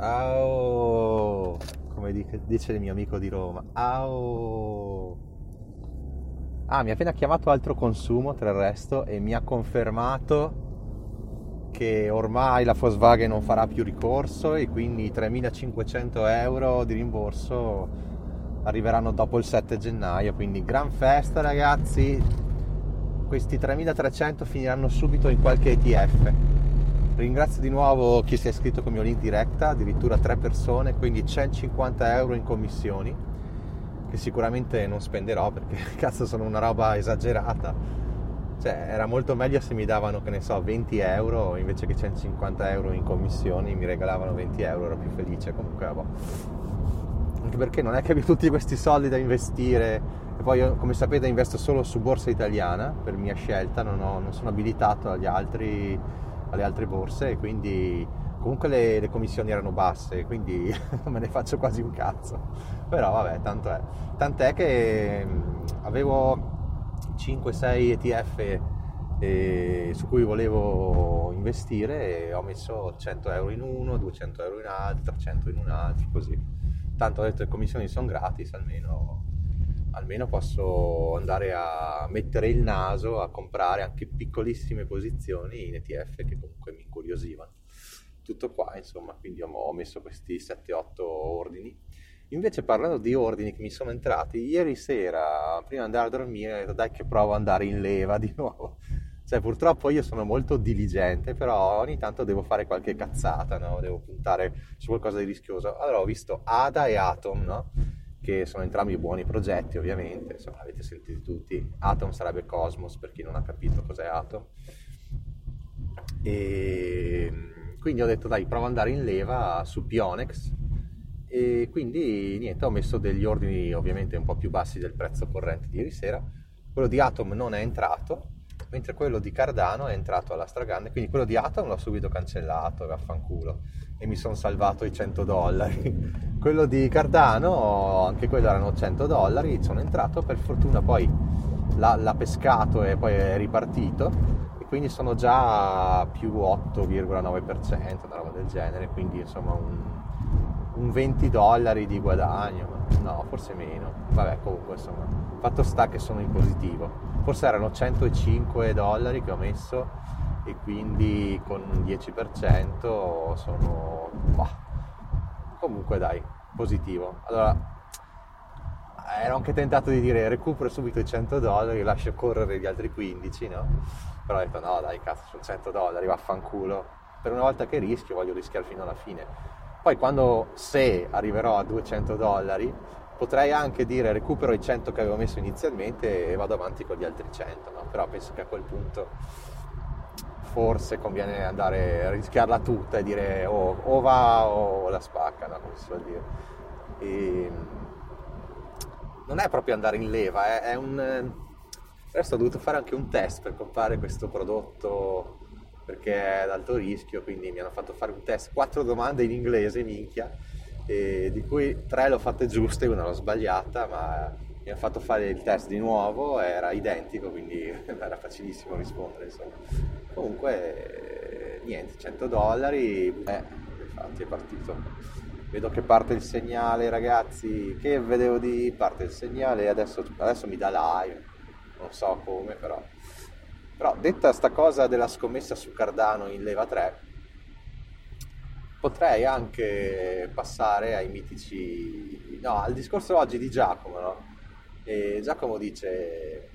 Au, come dice il mio amico di Roma. Au. Ah, mi ha appena chiamato altro consumo, tra il resto, e mi ha confermato che ormai la Volkswagen non farà più ricorso e quindi i 3.500 euro di rimborso arriveranno dopo il 7 gennaio. Quindi gran festa ragazzi, questi 3.300 finiranno subito in qualche ETF. Ringrazio di nuovo chi si è iscritto con mio link diretta, addirittura tre persone, quindi 150 euro in commissioni, che sicuramente non spenderò perché cazzo sono una roba esagerata. Cioè, era molto meglio se mi davano, che ne so, 20 euro invece che 150 euro in commissioni, mi regalavano 20 euro, ero più felice. Comunque, vabbè. Anche perché non è che abbia tutti questi soldi da investire. E poi come sapete, investo solo su borsa italiana per mia scelta, non, ho, non sono abilitato agli altri alle altre borse e quindi comunque le, le, commissioni erano basse, quindi non me ne faccio quasi un cazzo. Però vabbè, tanto è. Tant'è che avevo 5-6 ETF eh, su cui volevo investire e ho messo 100 euro in uno, 200 euro in altro, 300 in un altro, così. Tanto ho detto le commissioni sono gratis, almeno almeno posso andare a mettere il naso a comprare anche piccolissime posizioni in ETF che comunque mi incuriosivano. Tutto qua, insomma, quindi ho messo questi 7-8 ordini. Invece parlando di ordini che mi sono entrati, ieri sera, prima di andare a dormire, ho detto dai che provo ad andare in leva di nuovo. Cioè, purtroppo io sono molto diligente, però ogni tanto devo fare qualche cazzata, no? Devo puntare su qualcosa di rischioso. Allora ho visto Ada e Atom, no? Che sono entrambi buoni progetti ovviamente, insomma avete sentito tutti, Atom sarebbe Cosmos per chi non ha capito cos'è Atom. E quindi ho detto dai provo ad andare in leva su Pionex. E quindi niente ho messo degli ordini ovviamente un po' più bassi del prezzo corrente di ieri sera, quello di Atom non è entrato mentre quello di Cardano è entrato alla stragrande, quindi quello di Atom l'ho subito cancellato, vaffanculo, e mi sono salvato i 100 dollari. quello di Cardano, anche quello erano 100 dollari, sono entrato, per fortuna poi l'ha, l'ha pescato e poi è ripartito, e quindi sono già più 8,9%, una roba del genere, quindi insomma un, un 20 dollari di guadagno, no, forse meno, vabbè comunque insomma, fatto sta che sono in positivo. Forse erano 105 dollari che ho messo e quindi con un 10% sono bah, comunque dai positivo allora ero anche tentato di dire recupero subito i 100 dollari lascio correre gli altri 15 no? però ho detto no dai cazzo sono 100 dollari vaffanculo per una volta che rischio voglio rischiare fino alla fine poi quando se arriverò a 200 dollari potrei anche dire recupero i 100 che avevo messo inizialmente e vado avanti con gli altri 100, no? però penso che a quel punto forse conviene andare a rischiarla tutta e dire oh, o va o la spacca, no? come si suol dire. E non è proprio andare in leva, è, è un... Adesso ho dovuto fare anche un test per comprare questo prodotto perché è ad alto rischio, quindi mi hanno fatto fare un test, quattro domande in inglese, minchia, di cui tre l'ho fatte giuste, una l'ho sbagliata, ma mi hanno fatto fare il test di nuovo, era identico, quindi era facilissimo rispondere. Insomma. Comunque, niente, 100 dollari, eh, infatti è partito. Vedo che parte il segnale, ragazzi, che vedevo di parte il segnale adesso, adesso mi dà live, non so come però. Però detta sta cosa della scommessa su Cardano in leva 3, potrei anche passare ai mitici, no, al discorso oggi di Giacomo, no? E Giacomo dice,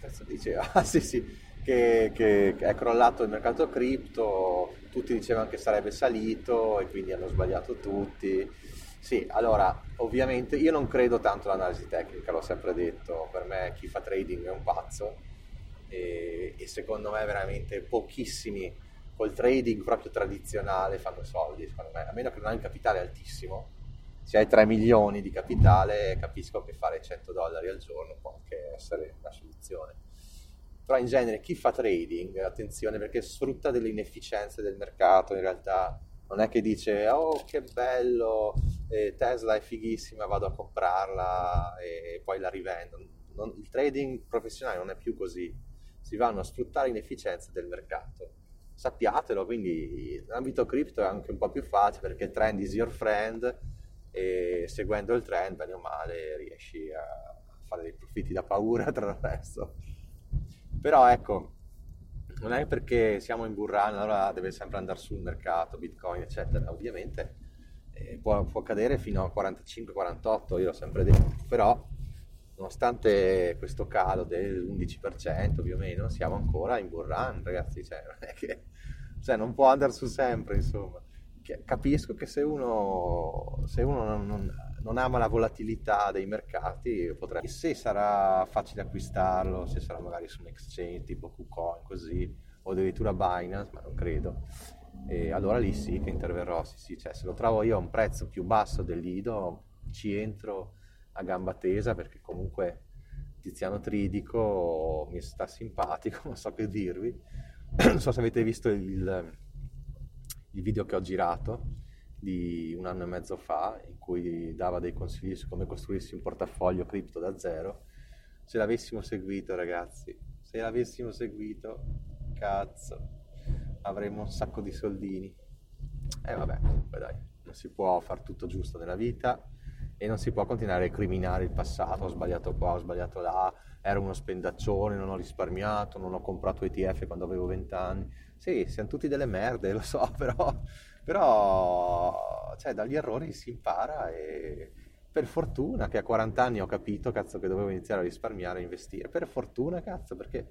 che diceva? Ah sì sì, che, che, è crollato il mercato cripto, tutti dicevano che sarebbe salito e quindi hanno sbagliato tutti. Sì, allora, ovviamente io non credo tanto all'analisi tecnica, l'ho sempre detto, per me chi fa trading è un pazzo e, e secondo me veramente pochissimi col trading proprio tradizionale fanno soldi, secondo me, a meno che non hai un capitale altissimo. Se hai 3 milioni di capitale, capisco che fare 100 dollari al giorno può anche essere una soluzione. Però in genere chi fa trading, attenzione perché sfrutta delle inefficienze del mercato, in realtà non è che dice oh che bello, eh, Tesla è fighissima, vado a comprarla e poi la rivendo. Non, il trading professionale non è più così, si vanno a sfruttare inefficienze del mercato sappiatelo, quindi l'ambito cripto è anche un po' più facile perché trend is your friend e seguendo il trend, bene o male, riesci a fare dei profitti da paura tra il resto. Però ecco, non è perché siamo in burrano, allora deve sempre andare sul mercato, bitcoin, eccetera. Ovviamente eh, può, può, cadere fino a 45-48, io l'ho sempre detto, però nonostante questo calo del11% più o meno, siamo ancora in run, ragazzi, cioè non, che, cioè, non può andare su sempre, insomma. Capisco che se uno, se uno non, non, non, ama la volatilità dei mercati, potrebbe, se sarà facile acquistarlo, se sarà magari su un exchange tipo KuCoin, così, o addirittura Binance, ma non credo, e allora lì sì che interverrò, sì, sì, cioè, se lo trovo io a un prezzo più basso dell'Ido, ci entro a gamba tesa perché comunque Tiziano Tridico mi sta simpatico, non so che dirvi. non so se avete visto il, il video che ho girato di un anno e mezzo fa in cui dava dei consigli su come costruirsi un portafoglio cripto da zero. Se l'avessimo seguito, ragazzi, se l'avessimo seguito, cazzo, avremmo un sacco di soldini. E eh, vabbè, comunque dai, non si può fare tutto giusto nella vita e non si può continuare a criminare il passato, ho sbagliato qua, ho sbagliato là, ero uno spendaccione, non ho risparmiato, non ho comprato ETF quando avevo 20 anni. Sì, siamo tutti delle merde, lo so, però, però cioè, dagli errori si impara e per fortuna che a 40 anni ho capito, cazzo, che dovevo iniziare a risparmiare e investire. Per fortuna, cazzo, perché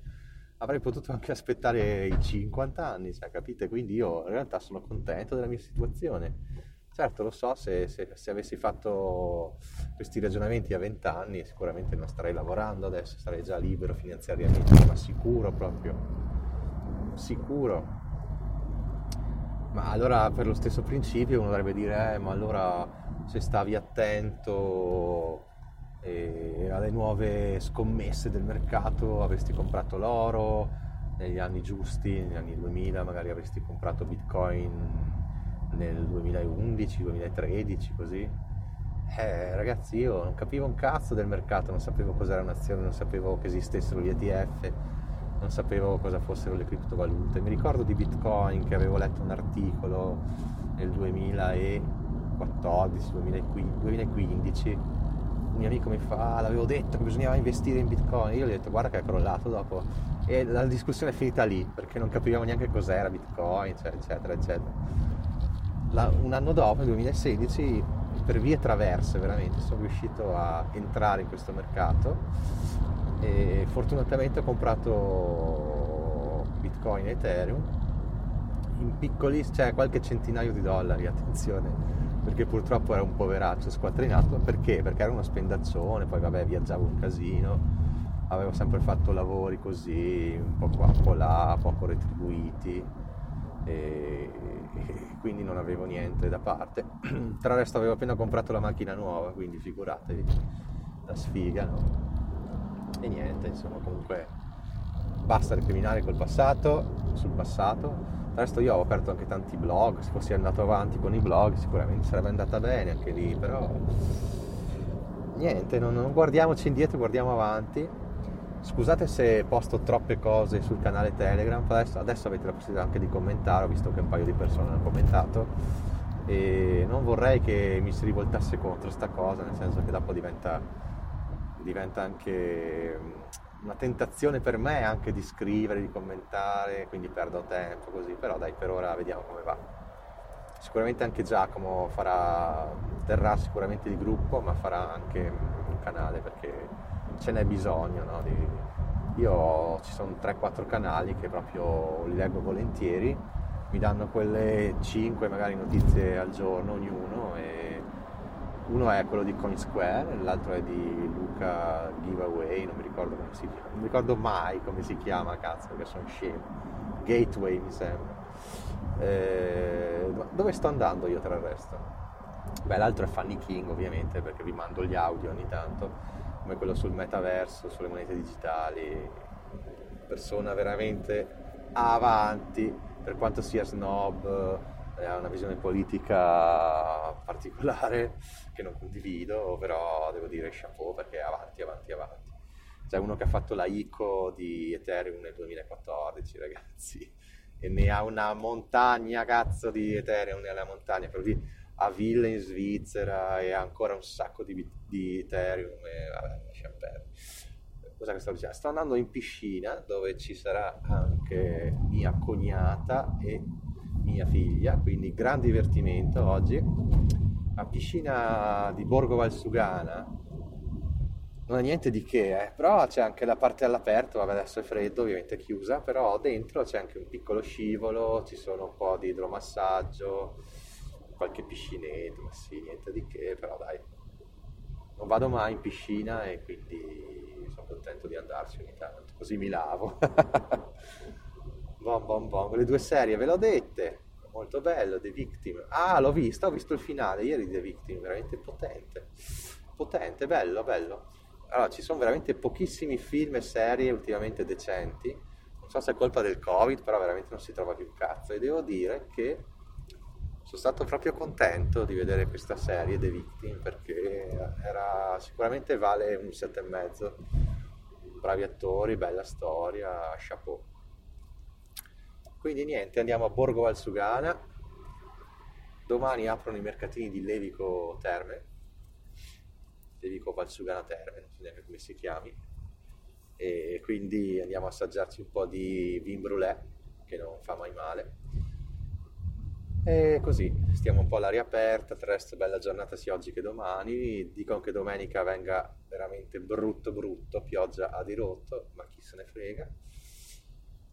avrei potuto anche aspettare i 50 anni, cioè, capite? Quindi io in realtà sono contento della mia situazione Certo, lo so, se, se, se, avessi fatto questi ragionamenti a 20 anni sicuramente non starei lavorando adesso, sarei già libero finanziariamente, ma sicuro proprio, sicuro. Ma allora per lo stesso principio uno dovrebbe dire, eh, ma allora se stavi attento eh, alle nuove scommesse del mercato avresti comprato l'oro negli anni giusti, negli anni 2000 magari avresti comprato bitcoin nel 2011, 2013, così. Eh, ragazzi, io non capivo un cazzo del mercato, non sapevo cos'era un'azione, non sapevo che esistessero gli ETF, non sapevo cosa fossero le criptovalute. Mi ricordo di Bitcoin che avevo letto un articolo nel 2014, 2015. Un mio amico mi fa, ah, l'avevo detto che bisognava investire in Bitcoin. Io gli ho detto, guarda che è crollato dopo. E la discussione è finita lì, perché non capivamo neanche cos'era Bitcoin, eccetera, eccetera. eccetera la, un anno dopo, nel 2016, per vie traverse veramente, sono riuscito a entrare in questo mercato e fortunatamente ho comprato Bitcoin e Ethereum in piccoli, cioè qualche centinaio di dollari, attenzione, perché purtroppo era un poveraccio squattrinato, perché? Perché era uno spendaccione, poi vabbè viaggiavo un casino, avevo sempre fatto lavori così, un po' qua, un po' là, poco retribuiti e, quindi non avevo niente da parte. Tra l'altro avevo appena comprato la macchina nuova, quindi figuratevi, la sfiga, no? E niente, insomma, comunque basta recriminare col passato, sul passato. Tra l'altro io ho aperto anche tanti blog, se fossi andato avanti con i blog sicuramente sarebbe andata bene anche lì, però niente, non, non guardiamoci indietro, guardiamo avanti Scusate se posto troppe cose sul canale Telegram, adesso, adesso, avete la possibilità anche di commentare, ho visto che un paio di persone hanno commentato e non vorrei che mi si rivoltasse contro sta cosa, nel senso che dopo diventa, diventa anche mm, una tentazione per me anche di scrivere, di commentare, quindi perdo tempo così, però dai per ora vediamo come va. Sicuramente anche Giacomo farà, terrà sicuramente di gruppo, ma farà anche un canale perché ce n'è bisogno. No? Di, io ci sono 3-4 canali che proprio li leggo volentieri, mi danno quelle 5 magari notizie al giorno ognuno e uno è quello di CoinSquare, l'altro è di Luca Giveaway, non mi ricordo come si chiama, non mi ricordo mai come si chiama, cazzo, perché sono scemo. Gateway mi sembra. Eh, dove sto andando io tra il resto? Beh, l'altro è Funny King ovviamente perché vi mando gli audio ogni tanto come quello sul metaverso, sulle monete digitali, persona veramente avanti, per quanto sia snob, ha una visione politica particolare che non condivido, però devo dire chapeau perché è avanti, avanti, avanti. C'è uno che ha fatto la ICO di Ethereum nel 2014, ragazzi, e ne ha una montagna cazzo di Ethereum nella montagna, per lì a Ville in Svizzera e ha ancora un sacco di, di Ethereum e vabbè, lasciamo perdere. Cosa che sto dicendo? Sto andando in piscina dove ci sarà anche mia cognata e mia figlia, quindi gran divertimento oggi. La piscina di Borgo Valsugana non è niente di che, eh. però c'è anche la parte all'aperto, vabbè adesso è freddo, ovviamente è chiusa, però dentro c'è anche un piccolo scivolo, ci sono un po' di idromassaggio, qualche piscinetto, ma sì, niente di che, però dai, non vado mai in piscina e quindi sono contento di andarci ogni tanto, così mi lavo. bom bom bom, le due serie ve l'ho dette, molto bello, The Victim. Ah, l'ho visto, ho visto il finale ieri di The Victim, veramente potente, potente, bello, bello allora, ci sono veramente pochissimi film e serie ultimamente decenti. Non so se è colpa del Covid, però veramente non si trova più cazzo. E devo dire che sono stato proprio contento di vedere questa serie The Victim perché era, sicuramente vale un set e mezzo. Bravi attori, bella storia, chapeau. Quindi niente, andiamo a Borgo Valsugana. Domani aprono i mercatini di Levico Terme Levico Valsugana Terme, non so neanche come si chiami, e quindi andiamo a assaggiarci un po' di vin brûlé, che non fa mai male. E così, stiamo un po' all'aria aperta, del resto bella giornata sia oggi che domani, dicono che domenica venga veramente brutto brutto, pioggia a dirotto, ma chi se ne frega.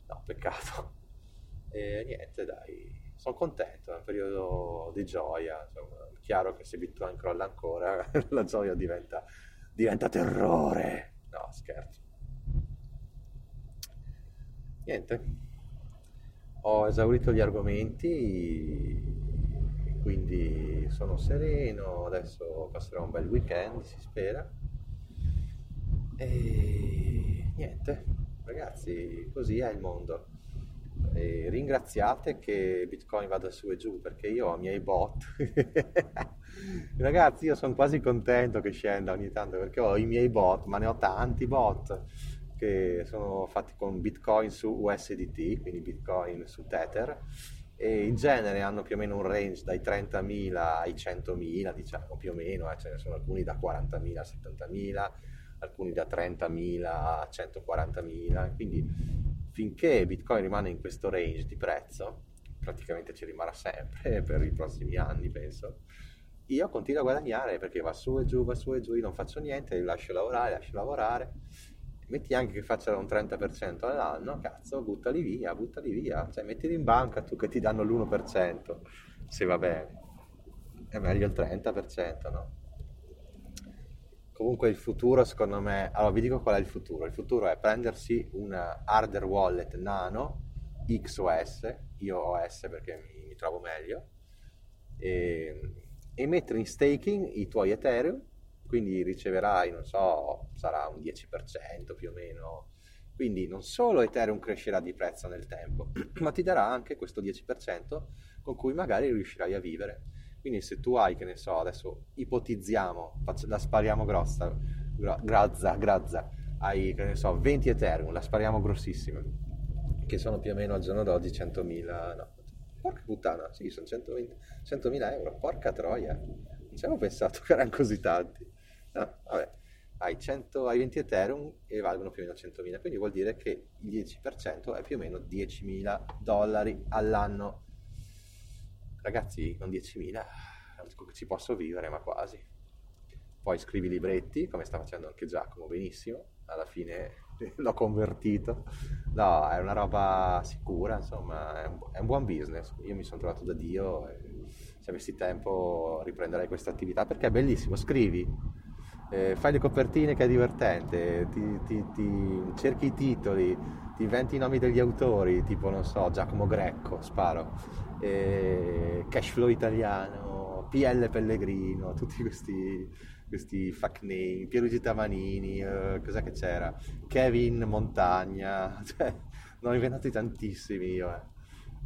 No, peccato. E niente, dai, sono contento, è un periodo di gioia, insomma, chiaro che se Bitcoin crolla ancora la gioia diventa, diventa terrore. No, scherzo. Niente, ho esaurito gli argomenti, quindi sono sereno, adesso passerò un bel weekend, si spera. E niente, ragazzi, così è il mondo e ringraziate che Bitcoin vada su e giù perché io ho i miei bot. Ragazzi, io sono quasi contento che scenda ogni tanto perché ho i miei bot, ma ne ho tanti bot che sono fatti con Bitcoin su USDT, quindi Bitcoin su Tether e in genere hanno più o meno un range dai 30.000 ai 100.000, diciamo più o meno, eh, ce ne sono alcuni da 40.000 a 70.000, alcuni da 30.000 a 140.000, quindi finché Bitcoin rimane in questo range di prezzo, praticamente ci rimarrà sempre per i prossimi anni, penso, io continuo a guadagnare perché va su e giù, va su e giù, io non faccio niente, li lascio lavorare, lascio lavorare. Metti anche che facciano un 30% all'anno, cazzo, buttali via, buttali via. Cioè, mettili in banca tu che ti danno l'1%, se va bene. È meglio il 30%, no? Comunque il futuro secondo me, allora vi dico qual è il futuro, il futuro è prendersi una hardware wallet nano XOS, io OS perché mi, mi trovo meglio, e, e, mettere in staking i tuoi Ethereum, quindi riceverai, non so, sarà un 10% più o meno, quindi non solo Ethereum crescerà di prezzo nel tempo, ma ti darà anche questo 10% con cui magari riuscirai a vivere quindi se tu hai, che ne so, adesso ipotizziamo, faccio, la spariamo grossa, grazza, grazza, hai, che ne so, 20 Ethereum, la spariamo grossissima, che sono più o meno al giorno d'oggi 100.000, no, porca puttana, sì, sono 120, 100.000 euro, porca troia, non ci avevo pensato che erano così tanti. No, vabbè, hai, 100, hai 20 Ethereum e valgono più o meno 100.000, quindi vuol dire che il 10% è più o meno 10.000 dollari all'anno ragazzi con 10.000 ci posso vivere ma quasi. Poi scrivi libretti come sta facendo anche Giacomo benissimo. Alla fine l'ho convertito. No è una roba sicura insomma è un, è un buon business. Io mi sono trovato da Dio se avessi tempo riprenderei questa attività perché è bellissimo. Scrivi eh, fai le copertine che è divertente ti, ti, ti cerchi i titoli ti inventi i nomi degli autori tipo non so Giacomo Greco sparo eh, Cashflow Italiano, PL Pellegrino, tutti questi, questi fuck name, Pierluigi Tamanini, eh, cosa che c'era? Kevin Montagna, cioè, ne ho inventati tantissimi io, eh.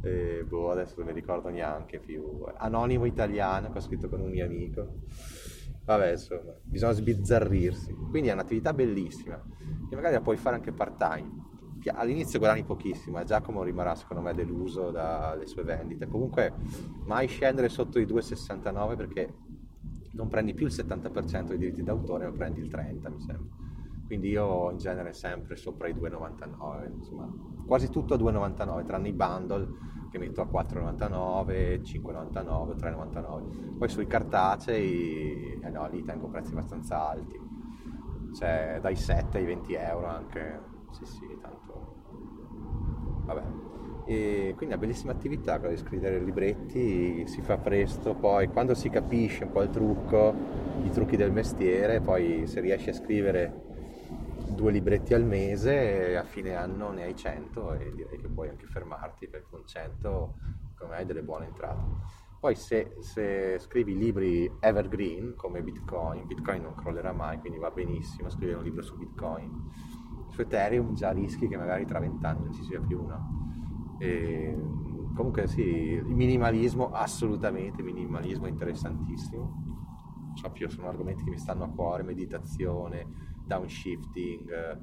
E, boh, adesso non mi ricordo neanche più. Anonimo italiano che ho scritto con un mio amico. Vabbè, insomma, bisogna sbizzarrirsi. Quindi è un'attività bellissima, che magari la puoi fare anche part time all'inizio guadagni pochissimo e. Giacomo rimarrà secondo me deluso dalle sue vendite. Comunque mai scendere sotto i 2,69 perché non prendi più il 70% dei diritti d'autore, ma prendi il 30% mi sembra. Quindi io in genere sempre sopra i 2,99, insomma quasi tutto a 2,99 tranne i bundle che metto a 4,99, 5,99, 3,99. Poi sui cartacei, eh no, lì tengo prezzi abbastanza alti, cioè dai 7 ai 20 euro anche, sì sì, tanto, vabbè. E quindi una bellissima attività quella di scrivere libretti, si fa presto, poi quando si capisce un po' il trucco, i trucchi del mestiere, poi se riesci a scrivere due libretti al mese a fine anno ne hai 100 e direi che puoi anche fermarti perché con 100 come hai delle buone entrate. Poi se, se, scrivi libri evergreen come Bitcoin, Bitcoin non crollerà mai, quindi va benissimo scrivere un libro su Bitcoin. Su Ethereum già rischi che magari tra vent'anni non ci sia più uno. E, comunque sì, il minimalismo, assolutamente, minimalismo interessantissimo. Cioè, sono argomenti che mi stanno a cuore, meditazione, downshifting,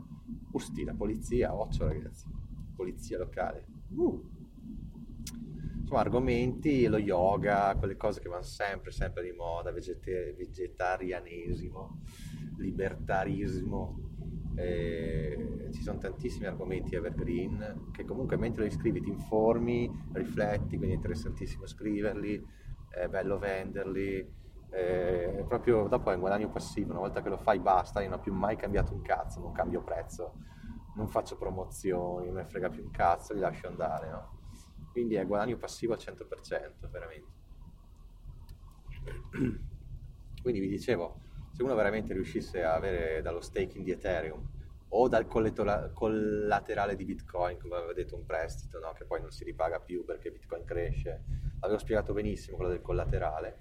usti, la polizia, occhio ragazzi, polizia locale. Uh. Insomma, argomenti, lo yoga, quelle cose che vanno sempre, sempre di moda, veget- vegetarianesimo, libertarismo. Eh, ci sono tantissimi argomenti evergreen che comunque mentre li scrivi ti informi, rifletti, quindi è interessantissimo scriverli, è bello venderli, eh, proprio dopo è un guadagno passivo, una volta che lo fai basta, io non ho più mai cambiato un cazzo, non cambio prezzo, non faccio promozioni, non me frega più un cazzo, li lascio andare, no? Quindi è guadagno passivo al 100%, veramente. Quindi vi dicevo, se uno veramente riuscisse a avere dallo staking di Ethereum o dal collaterale di Bitcoin, come aveva detto un prestito, no? che poi non si ripaga più perché Bitcoin cresce, avevo spiegato benissimo quello del collaterale,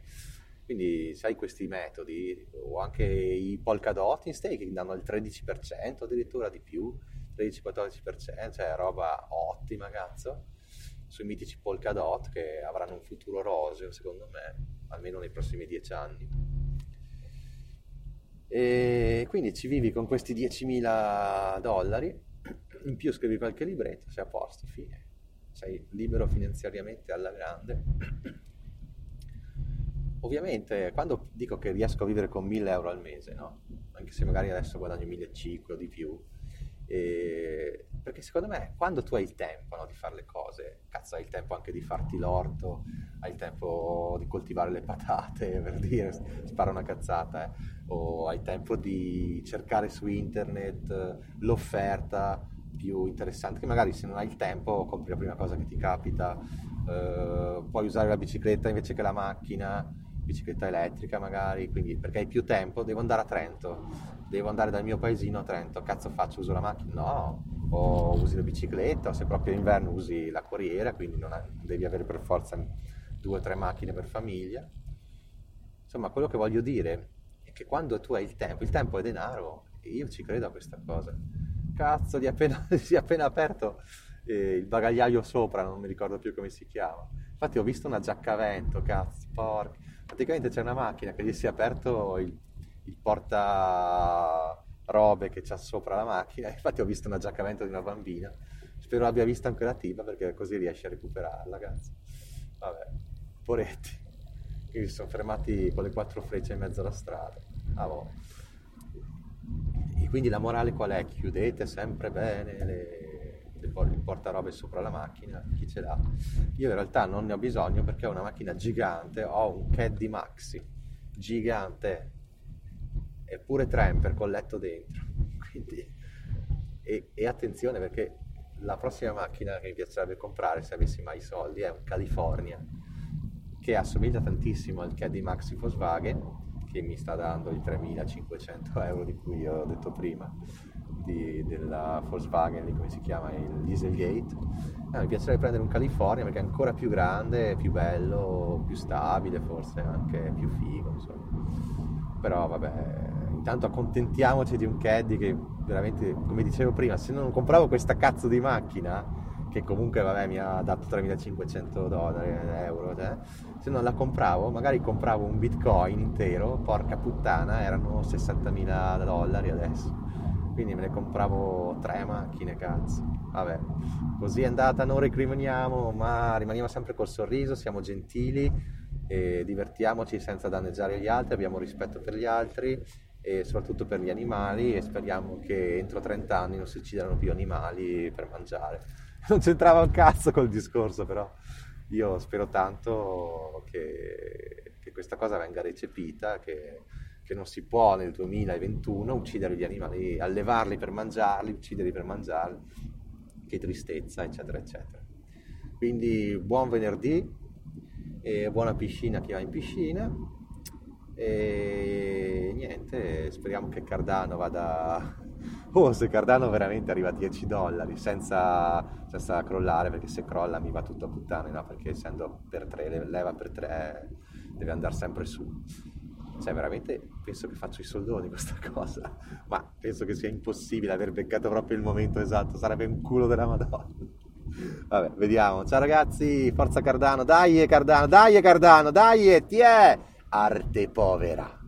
quindi sai questi metodi, o anche i Polkadot in staking danno il 13%, addirittura di più, 13-14%, cioè roba ottima cazzo, sui mitici Polkadot che avranno un futuro roseo secondo me, almeno nei prossimi 10 anni. E quindi ci vivi con questi 10.000 dollari, in più scrivi qualche libretto, sei a posto, fine. Sei libero finanziariamente alla grande. Ovviamente quando dico che riesco a vivere con 1000 euro al mese, no? anche se magari adesso guadagno 1500 o di più, e... perché secondo me quando tu hai il tempo no, di fare le cose, cazzo hai il tempo anche di farti l'orto, hai il tempo di coltivare le patate, per dire, spara una cazzata, eh? o hai tempo di cercare su internet l'offerta più interessante, che magari se non hai il tempo compri la prima cosa che ti capita, eh, puoi usare la bicicletta invece che la macchina, bicicletta elettrica magari, quindi perché hai più tempo, devo andare a Trento, devo andare dal mio paesino a Trento, cazzo faccio, uso la macchina? No, o usi la bicicletta, o se proprio inverno usi la corriera, quindi non devi avere per forza due o tre macchine per famiglia. Insomma, quello che voglio dire è che quando tu hai il tempo, il tempo è denaro, io ci credo a questa cosa. Cazzo, di appena, si è appena aperto eh, il bagagliaio sopra, non mi ricordo più come si chiama. Infatti ho visto una giacca a vento, cazzo, porca praticamente c'è una macchina che gli si è aperto il, il porta robe che c'ha sopra la macchina. Infatti ho visto una giacca vento di una bambina. Spero abbia visto anche la tipa perché così riesce a recuperarla, cazzo. Vabbè, poretti. Quindi si sono fermati con le quattro frecce in mezzo alla strada. Ah, boh. E quindi la morale qual è? Chiudete sempre bene le il portarobe sopra la macchina, chi ce l'ha? Io in realtà non ne ho bisogno perché ho una macchina gigante, ho un Caddy Maxi, gigante, e pure tramper con letto dentro. Quindi, e, e, attenzione perché la prossima macchina che mi piacerebbe comprare se avessi mai i soldi è un California che assomiglia tantissimo al Caddy Maxi Volkswagen che mi sta dando i 3500 euro di cui ho detto prima di, della Volkswagen, come si chiama, il Dieselgate. Eh, mi piacerebbe prendere un California perché è ancora più grande, più bello, più stabile, forse anche più figo, insomma. Però vabbè, intanto accontentiamoci di un Caddy che veramente, come dicevo prima, se non compravo questa cazzo di macchina, che comunque vabbè mi ha dato 3500 dollari, euro, cioè, se non la compravo, magari compravo un bitcoin intero, porca puttana, erano 60.000 dollari adesso quindi me ne compravo tre macchine cazzo vabbè, così è andata, non recriminiamo, ma rimaniamo sempre col sorriso, siamo gentili divertiamoci senza danneggiare gli altri, abbiamo rispetto per gli altri e soprattutto per gli animali e speriamo che entro 30 anni non si uccidano più animali per mangiare. Non c'entrava un cazzo col discorso, però io spero tanto che, che questa cosa venga recepita, che, che, non si può nel 2021 uccidere gli animali, allevarli per mangiarli, ucciderli per mangiarli, che tristezza, eccetera, eccetera. Quindi buon venerdì buona piscina chi va in piscina e niente, speriamo che Cardano vada... Oh, se Cardano veramente arriva a 10 dollari senza, senza crollare, perché se crolla mi va tutto a puttane, no? Perché essendo per 3, leva per 3, deve andare sempre su. Cioè, veramente penso che faccio i soldoni questa cosa, ma penso che sia impossibile aver beccato proprio il momento esatto, sarebbe un culo della Madonna. Vabbè, vediamo. Ciao ragazzi, forza Cardano, dai Cardano, dai Cardano, dai, ti è. Arte povera.